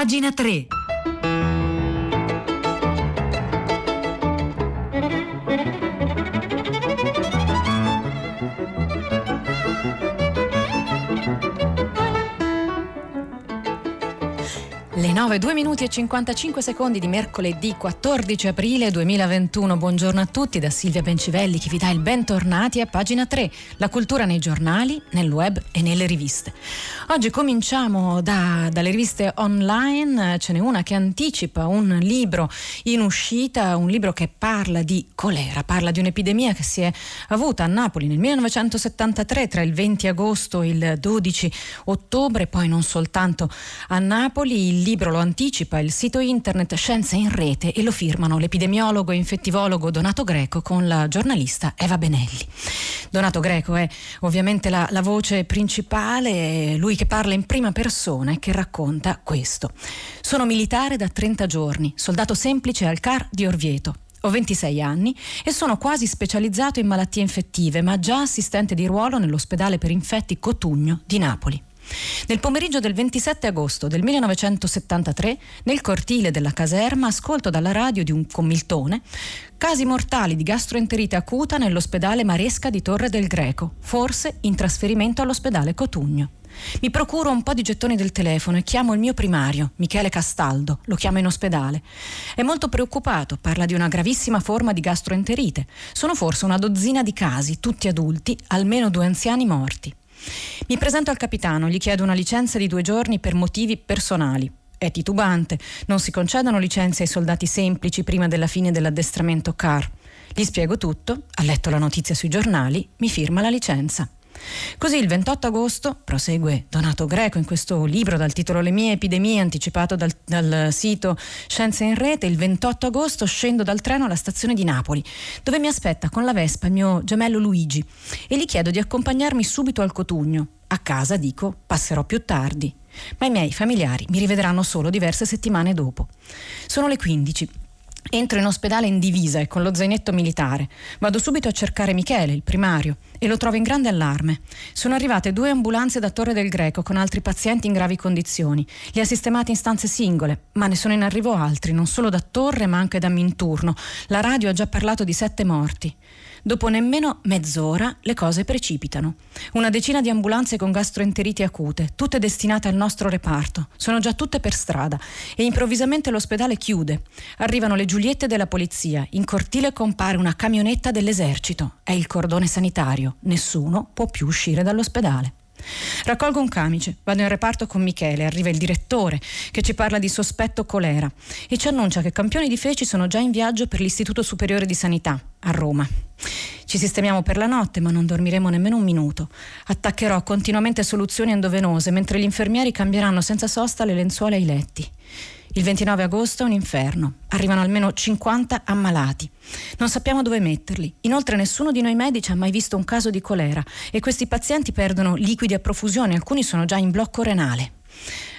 Pagina 3. 9, 2 minuti e 55 secondi di mercoledì 14 aprile 2021. Buongiorno a tutti da Silvia Bencivelli che vi dà il bentornati a pagina 3, la cultura nei giornali, nel web e nelle riviste. Oggi cominciamo da, dalle riviste online, ce n'è una che anticipa un libro in uscita, un libro che parla di colera, parla di un'epidemia che si è avuta a Napoli nel 1973 tra il 20 agosto e il 12 ottobre, poi non soltanto a Napoli. Il libro lo anticipa il sito internet Scienza in Rete e lo firmano l'epidemiologo e infettivologo Donato Greco con la giornalista Eva Benelli. Donato Greco è ovviamente la, la voce principale, lui che parla in prima persona e che racconta questo. Sono militare da 30 giorni, soldato semplice al CAR di Orvieto. Ho 26 anni e sono quasi specializzato in malattie infettive, ma già assistente di ruolo nell'ospedale per infetti Cotugno di Napoli. Nel pomeriggio del 27 agosto del 1973, nel cortile della caserma, ascolto dalla radio di un commiltone casi mortali di gastroenterite acuta nell'ospedale Maresca di Torre del Greco, forse in trasferimento all'ospedale Cotugno. Mi procuro un po' di gettoni del telefono e chiamo il mio primario, Michele Castaldo, lo chiamo in ospedale. È molto preoccupato, parla di una gravissima forma di gastroenterite. Sono forse una dozzina di casi, tutti adulti, almeno due anziani morti. Mi presento al capitano, gli chiedo una licenza di due giorni per motivi personali. È titubante, non si concedono licenze ai soldati semplici prima della fine dell'addestramento CAR. Gli spiego tutto, ha letto la notizia sui giornali, mi firma la licenza. Così il 28 agosto, prosegue Donato Greco in questo libro dal titolo Le mie epidemie, anticipato dal, dal, sito Scienze in Rete, il 28 agosto scendo dal treno alla stazione di Napoli, dove mi aspetta con la Vespa il mio gemello Luigi e gli chiedo di accompagnarmi subito al Cotugno. A casa dico passerò più tardi, ma i miei familiari mi rivedranno solo diverse settimane dopo. Sono le 15. Entro in ospedale in divisa e con lo zainetto militare. Vado subito a cercare Michele, il primario, e lo trovo in grande allarme. Sono arrivate due ambulanze da Torre del Greco con altri pazienti in gravi condizioni. Li ha sistemati in stanze singole, ma ne sono in arrivo altri, non solo da Torre ma anche da Minturno. La radio ha già parlato di sette morti. Dopo nemmeno mezz'ora le cose precipitano. Una decina di ambulanze con gastroenteriti acute, tutte destinate al nostro reparto. Sono già tutte per strada e improvvisamente l'ospedale chiude. Arrivano le Giuliette della polizia. In cortile compare una camionetta dell'esercito. È il cordone sanitario. Nessuno può più uscire dall'ospedale. Raccolgo un camice, vado in reparto con Michele, arriva il direttore che ci parla di sospetto colera e ci annuncia che campioni di feci sono già in viaggio per l'Istituto Superiore di Sanità a Roma. Ci sistemiamo per la notte, ma non dormiremo nemmeno un minuto. Attaccherò continuamente soluzioni endovenose, mentre gli infermieri cambieranno senza sosta le lenzuola e i letti. Il 29 agosto è un inferno. Arrivano almeno 50 ammalati. Non sappiamo dove metterli. Inoltre nessuno di noi medici ha mai visto un caso di colera e questi pazienti perdono liquidi a profusione, alcuni sono già in blocco renale.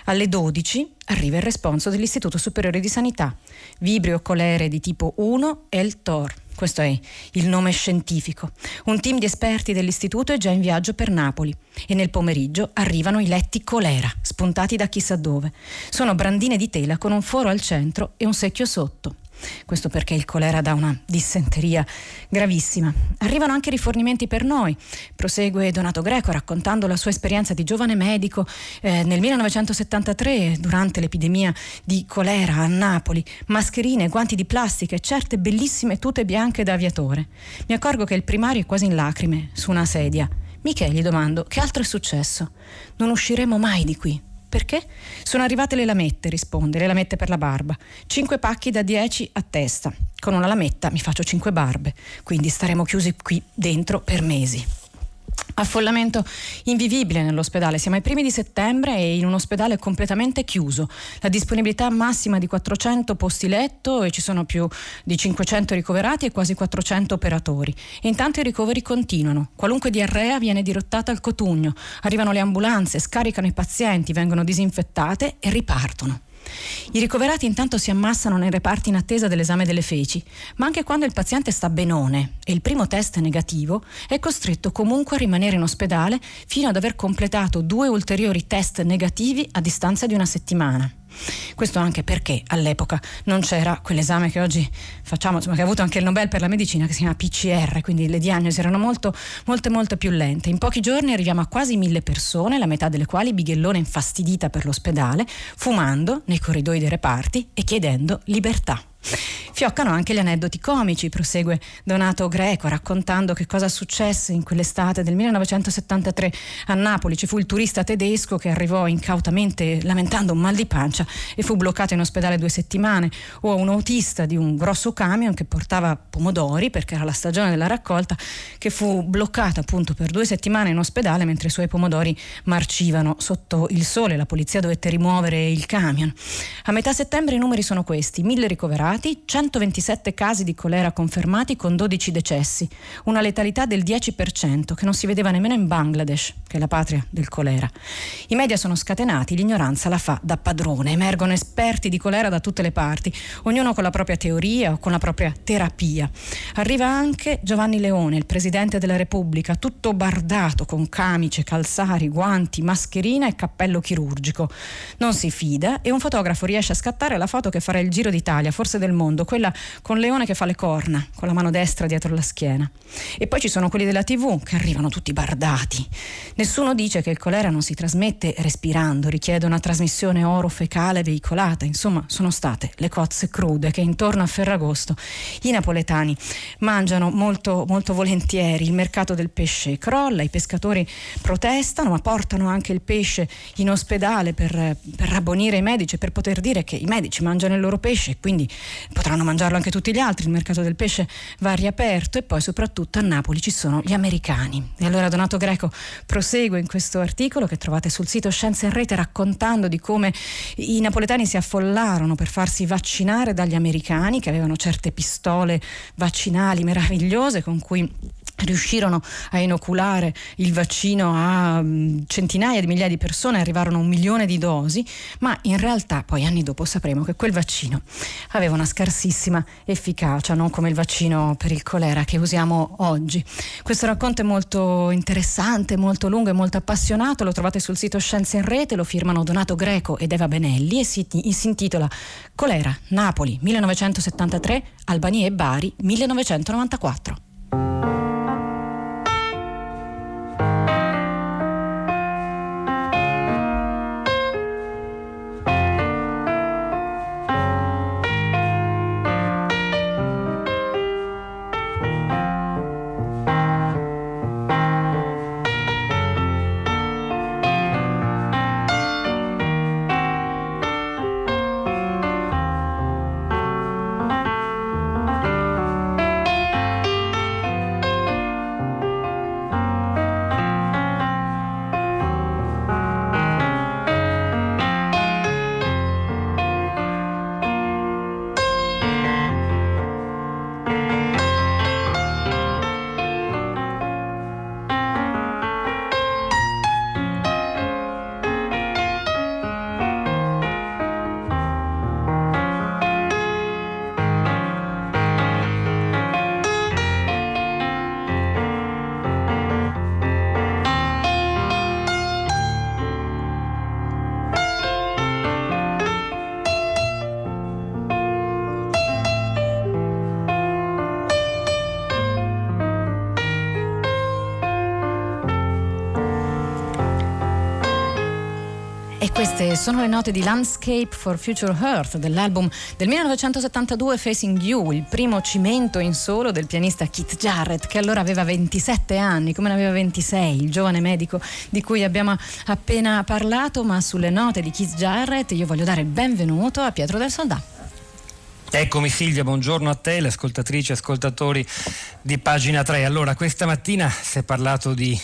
Alle 12 arriva il responso dell'Istituto Superiore di Sanità. Vibrio colere di tipo 1 e il TOR. Questo è il nome scientifico. Un team di esperti dell'istituto è già in viaggio per Napoli e nel pomeriggio arrivano i letti colera, spuntati da chissà dove. Sono brandine di tela con un foro al centro e un secchio sotto. Questo perché il colera dà una dissenteria gravissima. Arrivano anche rifornimenti per noi. Prosegue Donato Greco raccontando la sua esperienza di giovane medico eh, nel 1973 durante l'epidemia di colera a Napoli. Mascherine, guanti di plastica e certe bellissime tute bianche da aviatore. Mi accorgo che il primario è quasi in lacrime su una sedia. Michele gli domando che altro è successo. Non usciremo mai di qui. Perché? Sono arrivate le lamette, risponde, le lamette per la barba. Cinque pacchi da 10 a testa. Con una lametta mi faccio cinque barbe, quindi staremo chiusi qui dentro per mesi. Affollamento invivibile nell'ospedale, siamo ai primi di settembre e in un ospedale completamente chiuso. La disponibilità massima di 400 posti letto e ci sono più di 500 ricoverati e quasi 400 operatori. E intanto i ricoveri continuano. Qualunque diarrea viene dirottata al cotugno. Arrivano le ambulanze, scaricano i pazienti, vengono disinfettate e ripartono. I ricoverati intanto si ammassano nei reparti in attesa dell'esame delle feci, ma anche quando il paziente sta benone e il primo test è negativo, è costretto comunque a rimanere in ospedale fino ad aver completato due ulteriori test negativi a distanza di una settimana. Questo anche perché all'epoca non c'era quell'esame che oggi facciamo, insomma, che ha avuto anche il Nobel per la medicina, che si chiama PCR, quindi le diagnosi erano molto, molte, molte più lente. In pochi giorni arriviamo a quasi mille persone, la metà delle quali bighellone infastidita per l'ospedale, fumando nei corridoi dei reparti e chiedendo libertà. Fioccano anche gli aneddoti comici, prosegue Donato Greco raccontando che cosa successe in quell'estate del 1973 a Napoli. Ci fu il turista tedesco che arrivò incautamente lamentando un mal di pancia e fu bloccato in ospedale due settimane, o un autista di un grosso camion che portava pomodori perché era la stagione della raccolta che fu bloccato appunto per due settimane in ospedale mentre i suoi pomodori marcivano sotto il sole. La polizia dovette rimuovere il camion. A metà settembre i numeri sono questi: mille ricoverati registrati 127 casi di colera confermati con 12 decessi, una letalità del 10% che non si vedeva nemmeno in Bangladesh, che è la patria del colera. I media sono scatenati, l'ignoranza la fa da padrone, emergono esperti di colera da tutte le parti, ognuno con la propria teoria o con la propria terapia. Arriva anche Giovanni Leone, il presidente della Repubblica, tutto bardato con camice, calzari, guanti, mascherina e cappello chirurgico. Non si fida e un fotografo riesce a scattare la foto che farà il giro d'Italia, forse del mondo, quella con Leone che fa le corna, con la mano destra dietro la schiena. E poi ci sono quelli della TV che arrivano tutti bardati. Nessuno dice che il colera non si trasmette respirando, richiede una trasmissione oro-fecale veicolata. Insomma, sono state le cozze crude che intorno a Ferragosto i napoletani mangiano molto, molto volentieri. Il mercato del pesce crolla, i pescatori protestano, ma portano anche il pesce in ospedale per, per rabbonire i medici, per poter dire che i medici mangiano il loro pesce e quindi potranno mangiarlo anche tutti gli altri, il mercato del pesce va riaperto e poi soprattutto a Napoli ci sono gli americani. E allora Donato Greco prosegue in questo articolo che trovate sul sito Scienza in Rete raccontando di come i napoletani si affollarono per farsi vaccinare dagli americani che avevano certe pistole vaccinali meravigliose con cui riuscirono a inoculare il vaccino a mm, centinaia di migliaia di persone, arrivarono a un milione di dosi, ma in realtà poi anni dopo sapremo che quel vaccino aveva una scarsissima efficacia, non come il vaccino per il colera che usiamo oggi. Questo racconto è molto interessante, molto lungo e molto appassionato, lo trovate sul sito Scienze in Rete, lo firmano Donato Greco ed Eva Benelli e si, si intitola Colera, Napoli 1973, Albania e Bari 1994. Queste sono le note di Landscape for Future Earth dell'album del 1972 Facing You, il primo cimento in solo del pianista Keith Jarrett che allora aveva 27 anni, come ne aveva 26, il giovane medico di cui abbiamo appena parlato, ma sulle note di Keith Jarrett io voglio dare il benvenuto a Pietro del Soldato. Eccomi Silvia, buongiorno a te, le ascoltatrici e ascoltatori di pagina 3. Allora, questa mattina si è parlato di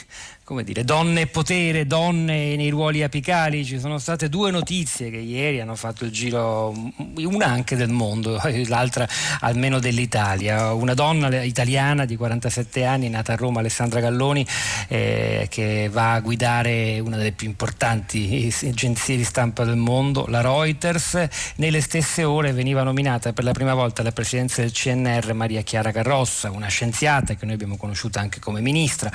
come dire, donne e potere, donne nei ruoli apicali. Ci sono state due notizie che ieri hanno fatto il giro, una anche del mondo, l'altra almeno dell'Italia. Una donna italiana di 47 anni, nata a Roma, Alessandra Galloni, eh, che va a guidare una delle più importanti agenzie di stampa del mondo, la Reuters. Nelle stesse ore veniva nominata per la prima volta alla presidenza del CNR Maria Chiara Carrossa, una scienziata che noi abbiamo conosciuto anche come ministra,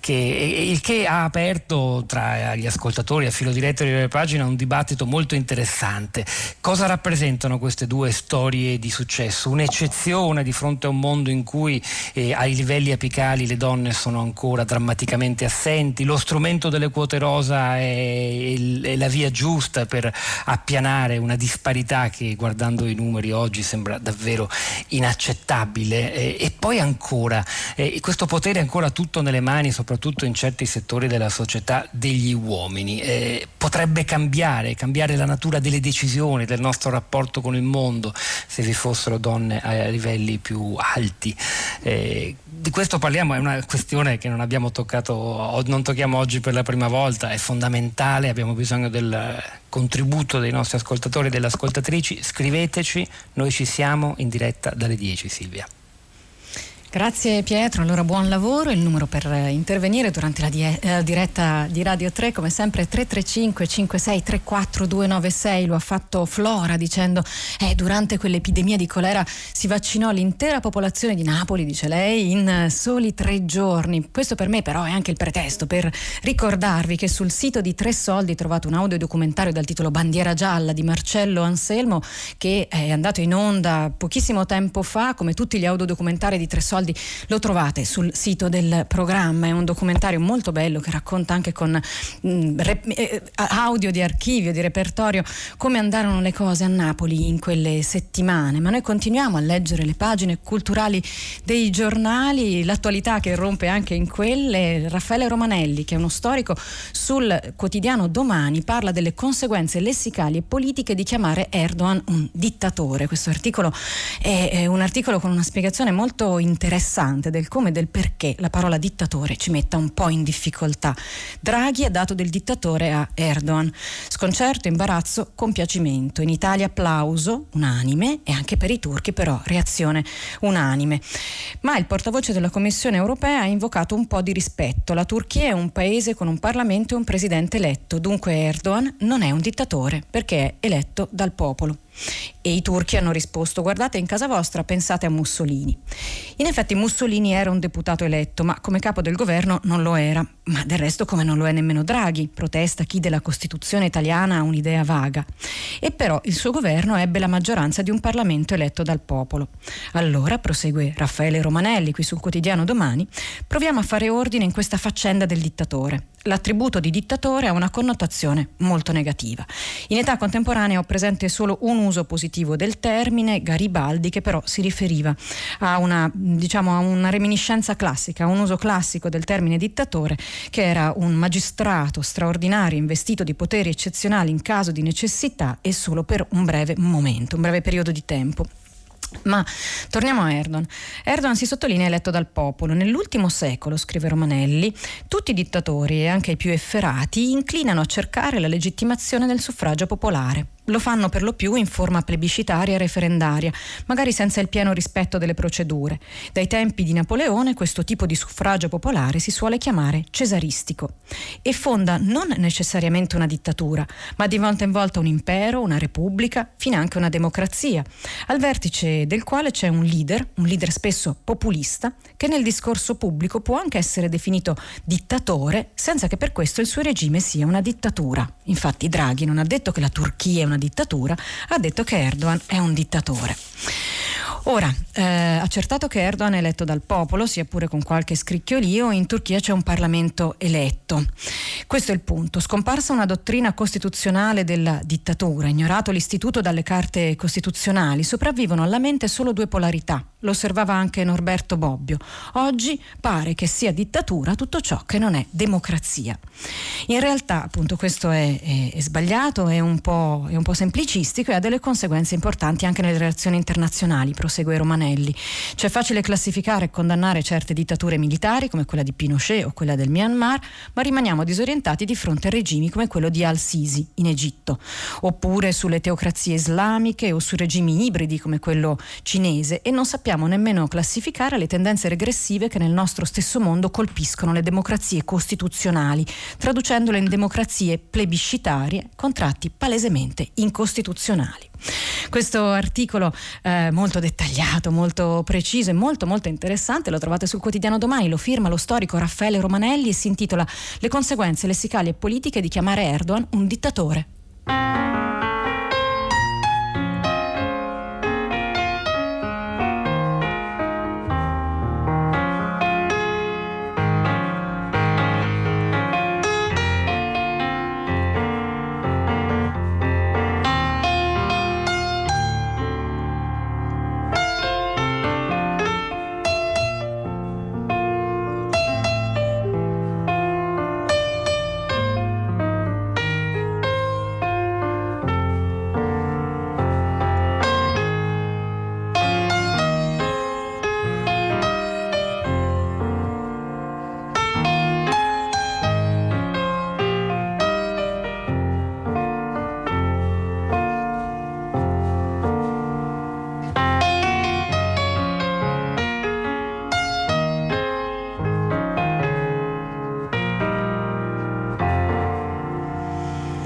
che il che ha aperto tra gli ascoltatori a filo diretto di pagina un dibattito molto interessante. Cosa rappresentano queste due storie di successo? Un'eccezione di fronte a un mondo in cui eh, ai livelli apicali le donne sono ancora drammaticamente assenti, lo strumento delle quote rosa è, è la via giusta per appianare una disparità che guardando i numeri oggi sembra davvero inaccettabile eh, e poi ancora eh, questo potere è ancora tutto nelle mani soprattutto in certi settori della società degli uomini eh, potrebbe cambiare cambiare la natura delle decisioni del nostro rapporto con il mondo se vi fossero donne a livelli più alti eh, di questo parliamo, è una questione che non abbiamo toccato, non tocchiamo oggi per la prima volta, è fondamentale, abbiamo bisogno del contributo dei nostri ascoltatori e delle ascoltatrici. Scriveteci, noi ci siamo in diretta dalle 10 Silvia. Grazie Pietro, allora buon lavoro. Il numero per eh, intervenire durante la die- eh, diretta di Radio 3 come sempre è 335 56 34 296. Lo ha fatto Flora dicendo eh, durante quell'epidemia di colera si vaccinò l'intera popolazione di Napoli, dice lei, in soli tre giorni. Questo per me però è anche il pretesto per ricordarvi che sul sito di Tre Soldi trovate un audiodocumentario dal titolo Bandiera gialla di Marcello Anselmo che è andato in onda pochissimo tempo fa come tutti gli audiodocumentari di Tre Soldi soldi. Lo trovate sul sito del programma, è un documentario molto bello che racconta anche con mh, mm, rep- eh, audio di archivio, di repertorio, come andarono le cose a Napoli in quelle settimane, ma noi continuiamo a leggere le pagine culturali dei giornali, l'attualità che rompe anche in quelle, Raffaele Romanelli che è uno storico sul quotidiano Domani parla delle conseguenze lessicali e politiche di chiamare Erdogan un dittatore. Questo articolo è, è un articolo con una spiegazione molto interessante interessante del come e del perché la parola dittatore ci metta un po' in difficoltà. Draghi ha dato del dittatore a Erdogan. Sconcerto, imbarazzo, compiacimento. In Italia applauso unanime e anche per i turchi però reazione unanime. Ma il portavoce della Commissione europea ha invocato un po' di rispetto. La Turchia è un paese con un Parlamento e un presidente eletto, dunque Erdogan non è un dittatore perché è eletto dal popolo. E i turchi hanno risposto guardate in casa vostra pensate a Mussolini. In effetti Mussolini era un deputato eletto ma come capo del governo non lo era, ma del resto come non lo è nemmeno Draghi, protesta chi della Costituzione italiana ha un'idea vaga. E però il suo governo ebbe la maggioranza di un Parlamento eletto dal popolo. Allora, prosegue Raffaele Romanelli qui sul quotidiano Domani, proviamo a fare ordine in questa faccenda del dittatore l'attributo di dittatore ha una connotazione molto negativa. In età contemporanea ho presente solo un uso positivo del termine, Garibaldi, che però si riferiva a una, diciamo, a una reminiscenza classica, a un uso classico del termine dittatore, che era un magistrato straordinario investito di poteri eccezionali in caso di necessità e solo per un breve momento, un breve periodo di tempo. Ma torniamo a Erdogan. Erdogan si sottolinea eletto dal popolo. Nell'ultimo secolo, scrive Romanelli, tutti i dittatori e anche i più efferati inclinano a cercare la legittimazione del suffragio popolare. Lo fanno per lo più in forma plebiscitaria e referendaria, magari senza il pieno rispetto delle procedure. Dai tempi di Napoleone questo tipo di suffragio popolare si suole chiamare cesaristico e fonda non necessariamente una dittatura, ma di volta in volta un impero, una repubblica, finanche una democrazia, al vertice del quale c'è un leader, un leader spesso populista, che nel discorso pubblico può anche essere definito dittatore senza che per questo il suo regime sia una dittatura. Infatti Draghi non ha detto che la Turchia è una una dittatura, ha detto che Erdogan è un dittatore. Ora, eh, accertato che Erdogan è eletto dal popolo, sia pure con qualche scricchiolio, in Turchia c'è un Parlamento eletto. Questo è il punto. Scomparsa una dottrina costituzionale della dittatura, ignorato l'istituto dalle carte costituzionali, sopravvivono alla mente solo due polarità. Lo osservava anche Norberto Bobbio. Oggi pare che sia dittatura tutto ciò che non è democrazia. In realtà, appunto, questo è, è, è sbagliato, è un, è un po' semplicistico e ha delle conseguenze importanti anche nelle relazioni internazionali prosegue Romanelli. C'è facile classificare e condannare certe dittature militari come quella di Pinochet o quella del Myanmar, ma rimaniamo disorientati di fronte a regimi come quello di Al-Sisi in Egitto, oppure sulle teocrazie islamiche o su regimi ibridi come quello cinese e non sappiamo nemmeno classificare le tendenze regressive che nel nostro stesso mondo colpiscono le democrazie costituzionali, traducendole in democrazie plebiscitarie con tratti palesemente incostituzionali. Questo articolo eh, molto dettagliato, molto preciso e molto molto interessante lo trovate sul quotidiano domani, lo firma lo storico Raffaele Romanelli e si intitola Le conseguenze lessicali e politiche di chiamare Erdogan un dittatore.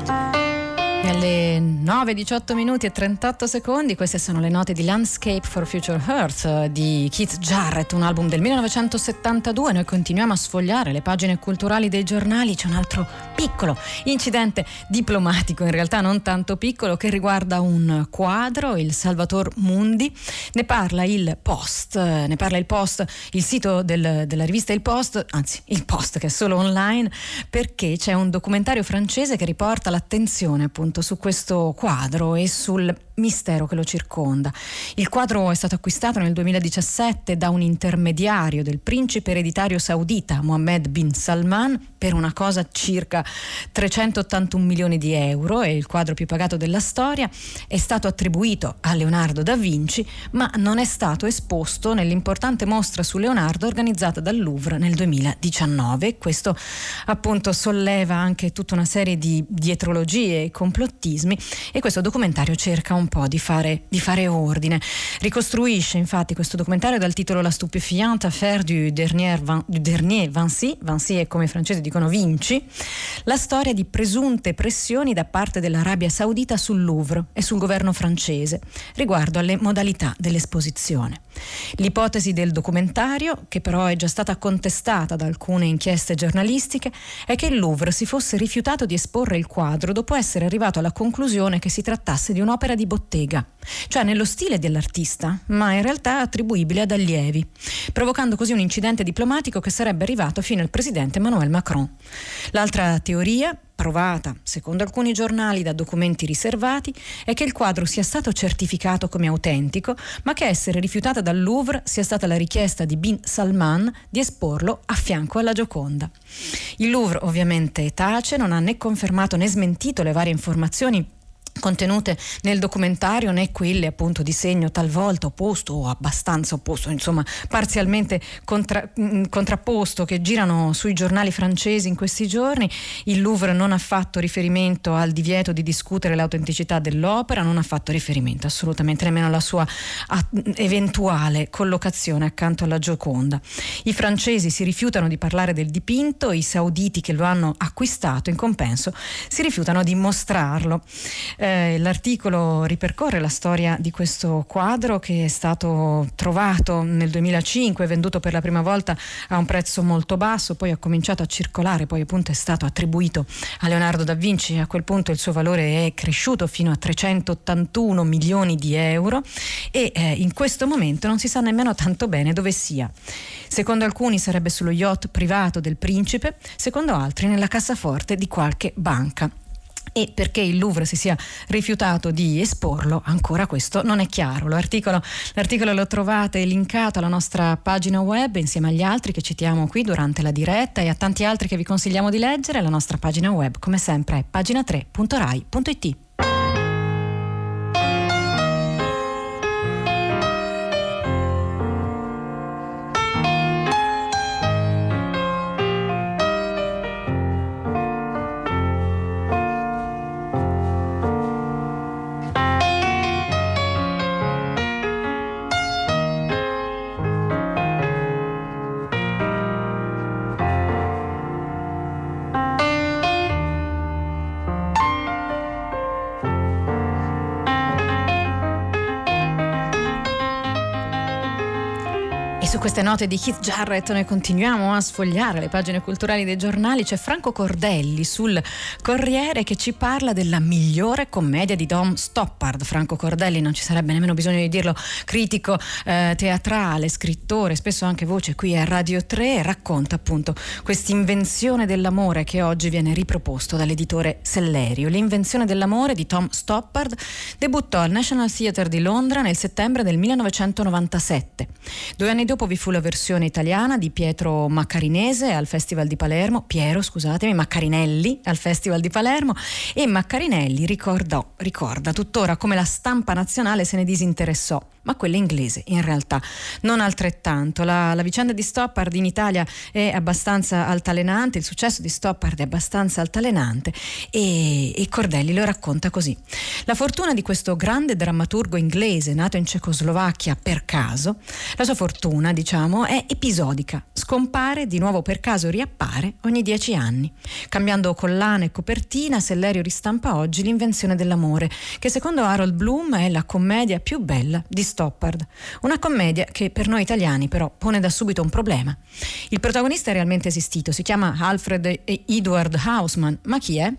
podcast. Alle 9, 18 minuti e 38 secondi, queste sono le note di Landscape for Future Earth di Keith Jarrett, un album del 1972. Noi continuiamo a sfogliare le pagine culturali dei giornali, c'è un altro piccolo incidente diplomatico, in realtà non tanto piccolo, che riguarda un quadro, il Salvator Mundi. Ne parla il Post, ne parla il Post, il sito del, della rivista Il Post, anzi il Post che è solo online, perché c'è un documentario francese che riporta l'attenzione appunto su questo quadro e sul mistero che lo circonda. Il quadro è stato acquistato nel 2017 da un intermediario del principe ereditario saudita Mohammed bin Salman per una cosa circa 381 milioni di euro e il quadro più pagato della storia è stato attribuito a Leonardo da Vinci ma non è stato esposto nell'importante mostra su Leonardo organizzata dal Louvre nel 2019. Questo appunto solleva anche tutta una serie di dietrologie e complottismi e questo documentario cerca un po' di fare, di fare ordine. Ricostruisce infatti questo documentario dal titolo La stupéfiante affaire du dernier, du dernier Vinci, Vinci è come i francesi dicono Vinci, la storia di presunte pressioni da parte dell'Arabia Saudita sul Louvre e sul governo francese riguardo alle modalità dell'esposizione. L'ipotesi del documentario, che però è già stata contestata da alcune inchieste giornalistiche, è che il Louvre si fosse rifiutato di esporre il quadro dopo essere arrivato alla conclusione che si trattasse di un'opera di bottega, cioè nello stile dell'artista, ma in realtà attribuibile ad allievi, provocando così un incidente diplomatico che sarebbe arrivato fino al presidente Emmanuel Macron. L'altra teoria provata, secondo alcuni giornali, da documenti riservati, è che il quadro sia stato certificato come autentico, ma che essere rifiutata dal Louvre sia stata la richiesta di Bin Salman di esporlo a fianco alla Gioconda. Il Louvre ovviamente tace, non ha né confermato né smentito le varie informazioni contenute nel documentario né quelle appunto di segno talvolta opposto o abbastanza opposto, insomma parzialmente contra, mm, contrapposto che girano sui giornali francesi in questi giorni. Il Louvre non ha fatto riferimento al divieto di discutere l'autenticità dell'opera, non ha fatto riferimento assolutamente nemmeno alla sua eventuale collocazione accanto alla Gioconda. I francesi si rifiutano di parlare del dipinto, i sauditi che lo hanno acquistato in compenso si rifiutano di mostrarlo. Eh, eh, l'articolo ripercorre la storia di questo quadro che è stato trovato nel 2005, venduto per la prima volta a un prezzo molto basso, poi ha cominciato a circolare, poi appunto è stato attribuito a Leonardo da Vinci a quel punto il suo valore è cresciuto fino a 381 milioni di euro e eh, in questo momento non si sa nemmeno tanto bene dove sia. Secondo alcuni sarebbe sullo yacht privato del principe, secondo altri nella cassaforte di qualche banca e perché il Louvre si sia rifiutato di esporlo, ancora questo non è chiaro. L'articolo, l'articolo, lo trovate linkato alla nostra pagina web insieme agli altri che citiamo qui durante la diretta e a tanti altri che vi consigliamo di leggere. La nostra pagina web, come sempre, è pagina3.rai.it. queste note di Keith Jarrett noi continuiamo a sfogliare le pagine culturali dei giornali. C'è Franco Cordelli sul Corriere che ci parla della migliore commedia di Dom Stoppard. Franco Cordelli, non ci sarebbe nemmeno bisogno di dirlo, critico eh, teatrale, scrittore, spesso anche voce qui a Radio 3, racconta appunto questa invenzione dell'amore che oggi viene riproposto dall'editore Sellerio. L'invenzione dell'amore di Tom Stoppard debuttò al National Theatre di Londra nel settembre del 1997. Due anni dopo vi fu la versione italiana di Pietro Maccarinese al Festival di Palermo, Piero scusatemi, Maccarinelli al Festival di Palermo e Maccarinelli ricordò, ricorda tuttora come la stampa nazionale se ne disinteressò ma quella inglese in realtà non altrettanto. La, la, vicenda di Stoppard in Italia è abbastanza altalenante, il successo di Stoppard è abbastanza altalenante e, e Cordelli lo racconta così. La fortuna di questo grande drammaturgo inglese nato in Cecoslovacchia per caso, la sua fortuna diciamo è episodica, scompare, di nuovo per caso riappare ogni dieci anni. Cambiando collana e copertina, Sellerio ristampa oggi l'invenzione dell'amore, che secondo Harold Bloom è la commedia più bella di Stoppard una commedia che per noi italiani però pone da subito un problema. Il protagonista è realmente esistito, si chiama Alfred Edward Hausmann, ma chi è?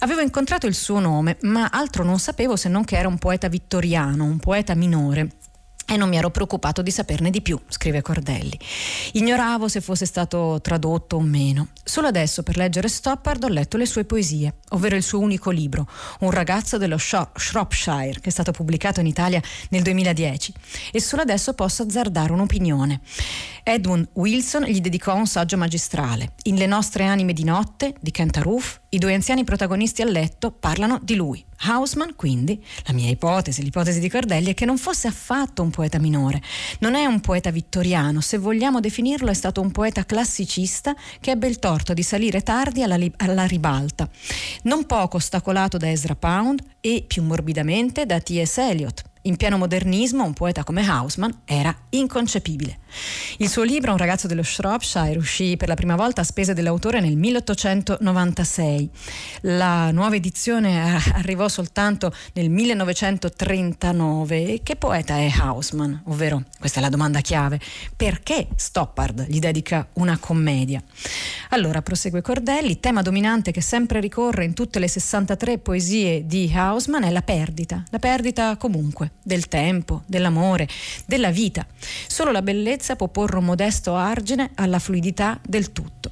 Avevo incontrato il suo nome, ma altro non sapevo se non che era un poeta vittoriano, un poeta minore e non mi ero preoccupato di saperne di più, scrive Cordelli. Ignoravo se fosse stato tradotto o meno. Solo adesso, per leggere Stoppard, ho letto le sue poesie, ovvero il suo unico libro, Un ragazzo dello Shropshire, che è stato pubblicato in Italia nel 2010. E solo adesso posso azzardare un'opinione. Edmund Wilson gli dedicò un saggio magistrale. In Le nostre anime di notte, di Kent Aruf, i due anziani protagonisti a letto parlano di lui. Hausmann, quindi, la mia ipotesi, l'ipotesi di Cordelli, è che non fosse affatto un poeta minore. Non è un poeta vittoriano, se vogliamo definirlo è stato un poeta classicista che ebbe il torto di salire tardi alla, alla ribalta. Non poco ostacolato da Ezra Pound e, più morbidamente, da T.S. Eliot in pieno modernismo un poeta come Hausmann era inconcepibile. Il suo libro, Un ragazzo dello Shropshire, uscì per la prima volta a spese dell'autore nel 1896. La nuova edizione arrivò soltanto nel 1939. Che poeta è Hausmann? Ovvero, questa è la domanda chiave, perché Stoppard gli dedica una commedia? Allora, prosegue Cordelli, tema dominante che sempre ricorre in tutte le 63 poesie di Hausmann è la perdita, la perdita comunque del tempo, dell'amore, della vita. Solo la bellezza può porre un modesto argine alla fluidità del tutto.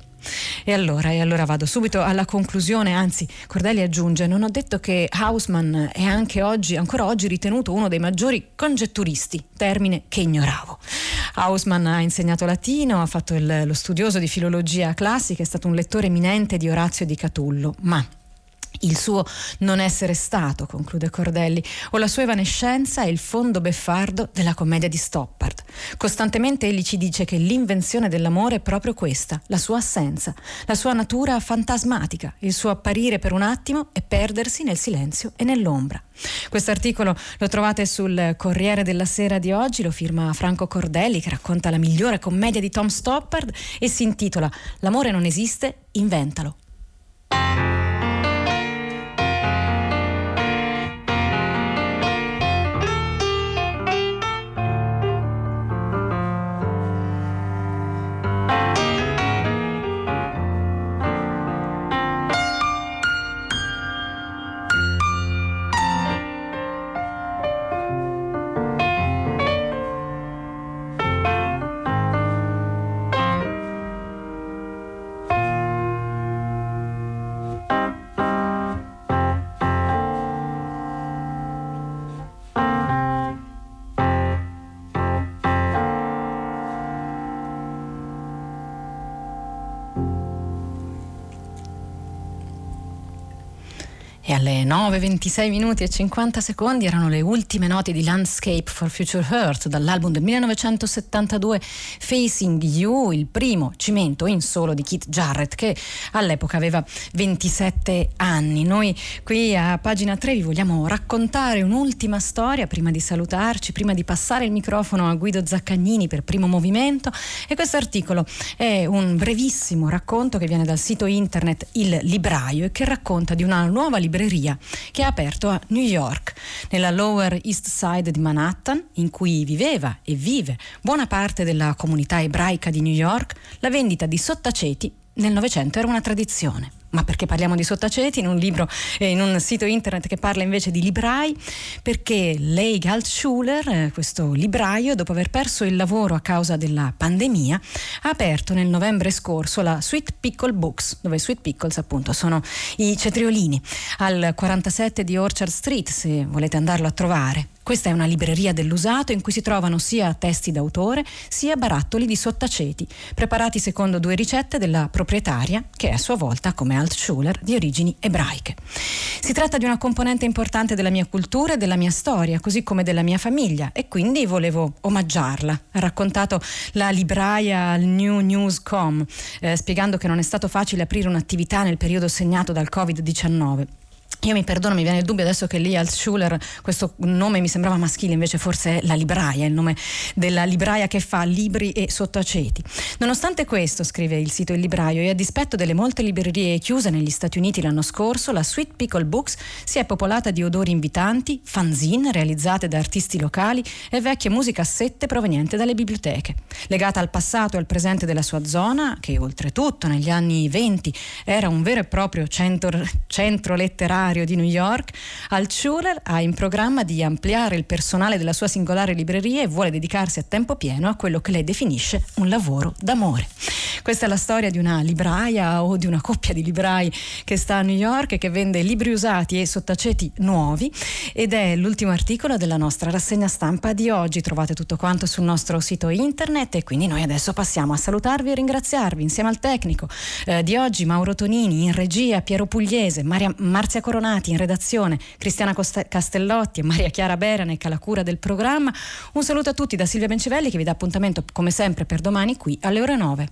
E allora, e allora vado subito alla conclusione, anzi Cordelli aggiunge, non ho detto che Hausmann è anche oggi, ancora oggi ritenuto uno dei maggiori congetturisti, termine che ignoravo. Hausmann ha insegnato latino, ha fatto il, lo studioso di filologia classica, è stato un lettore eminente di Orazio e di Catullo, ma il suo non essere stato, conclude Cordelli, o la sua evanescenza è il fondo beffardo della commedia di Stoppard. Costantemente egli ci dice che l'invenzione dell'amore è proprio questa, la sua assenza, la sua natura fantasmatica, il suo apparire per un attimo e perdersi nel silenzio e nell'ombra. Questo articolo lo trovate sul Corriere della Sera di oggi, lo firma Franco Cordelli che racconta la migliore commedia di Tom Stoppard e si intitola L'amore non esiste, inventalo. Alle 9, 26 minuti e 50 secondi erano le ultime note di Landscape for Future Earth dall'album del 1972 Facing You, il primo cimento in solo di Keith Jarrett che all'epoca aveva 27 anni. Noi qui a pagina 3 vi vogliamo raccontare un'ultima storia prima di salutarci, prima di passare il microfono a Guido Zaccagnini per primo movimento e questo articolo è un brevissimo racconto che viene dal sito internet Il Libraio e che racconta di una nuova libreria libreria che ha aperto a New York, nella Lower East Side di Manhattan, in cui viveva e vive buona parte della comunità ebraica di New York, la vendita di sottaceti nel Novecento era una tradizione ma perché parliamo di sottaceti in un libro, eh, in un sito internet che parla invece di librai, perché Leigh Altschuler, eh, questo libraio, dopo aver perso il lavoro a causa della pandemia, ha aperto nel novembre scorso la Sweet Pickle Books, dove Sweet Pickles appunto sono i cetriolini, al 47 di Orchard Street, se volete andarlo a trovare. Questa è una libreria dell'usato in cui si trovano sia testi d'autore sia barattoli di sottaceti, preparati secondo due ricette della proprietaria, che è a sua volta, come Altschuler, di origini ebraiche. Si tratta di una componente importante della mia cultura e della mia storia, così come della mia famiglia, e quindi volevo omaggiarla. Ha raccontato la libraia al New News.com, eh, spiegando che non è stato facile aprire un'attività nel periodo segnato dal Covid-19. Io mi perdono, mi viene il dubbio adesso che lì Schuler, questo nome mi sembrava maschile, invece forse è la libraia, il nome della libraia che fa libri e sottaceti. Nonostante questo, scrive il sito Il Libraio, e a dispetto delle molte librerie chiuse negli Stati Uniti l'anno scorso, la Sweet Pickle Books si è popolata di odori invitanti, fanzine realizzate da artisti locali e vecchie musicassette provenienti dalle biblioteche. Legata al passato e al presente della sua zona, che oltretutto negli anni 20 era un vero e proprio centro, centro letterario, universitario di New York, Altschuler ha in programma di ampliare il personale della sua singolare libreria e vuole dedicarsi a tempo pieno a quello che lei definisce un lavoro d'amore. Questa è la storia di una libraia o di una coppia di librai che sta a New York e che vende libri usati e sottaceti nuovi ed è l'ultimo articolo della nostra rassegna stampa di oggi. Trovate tutto quanto sul nostro sito internet e quindi noi adesso passiamo a salutarvi e ringraziarvi insieme al tecnico eh, di oggi Mauro Tonini in regia, Piero Pugliese, Maria, Marzia Coronati Coronati in redazione, Cristiana Castellotti e Maria Chiara Beranec alla cura del programma. Un saluto a tutti da Silvia Bencivelli che vi dà appuntamento come sempre per domani qui alle ore 9.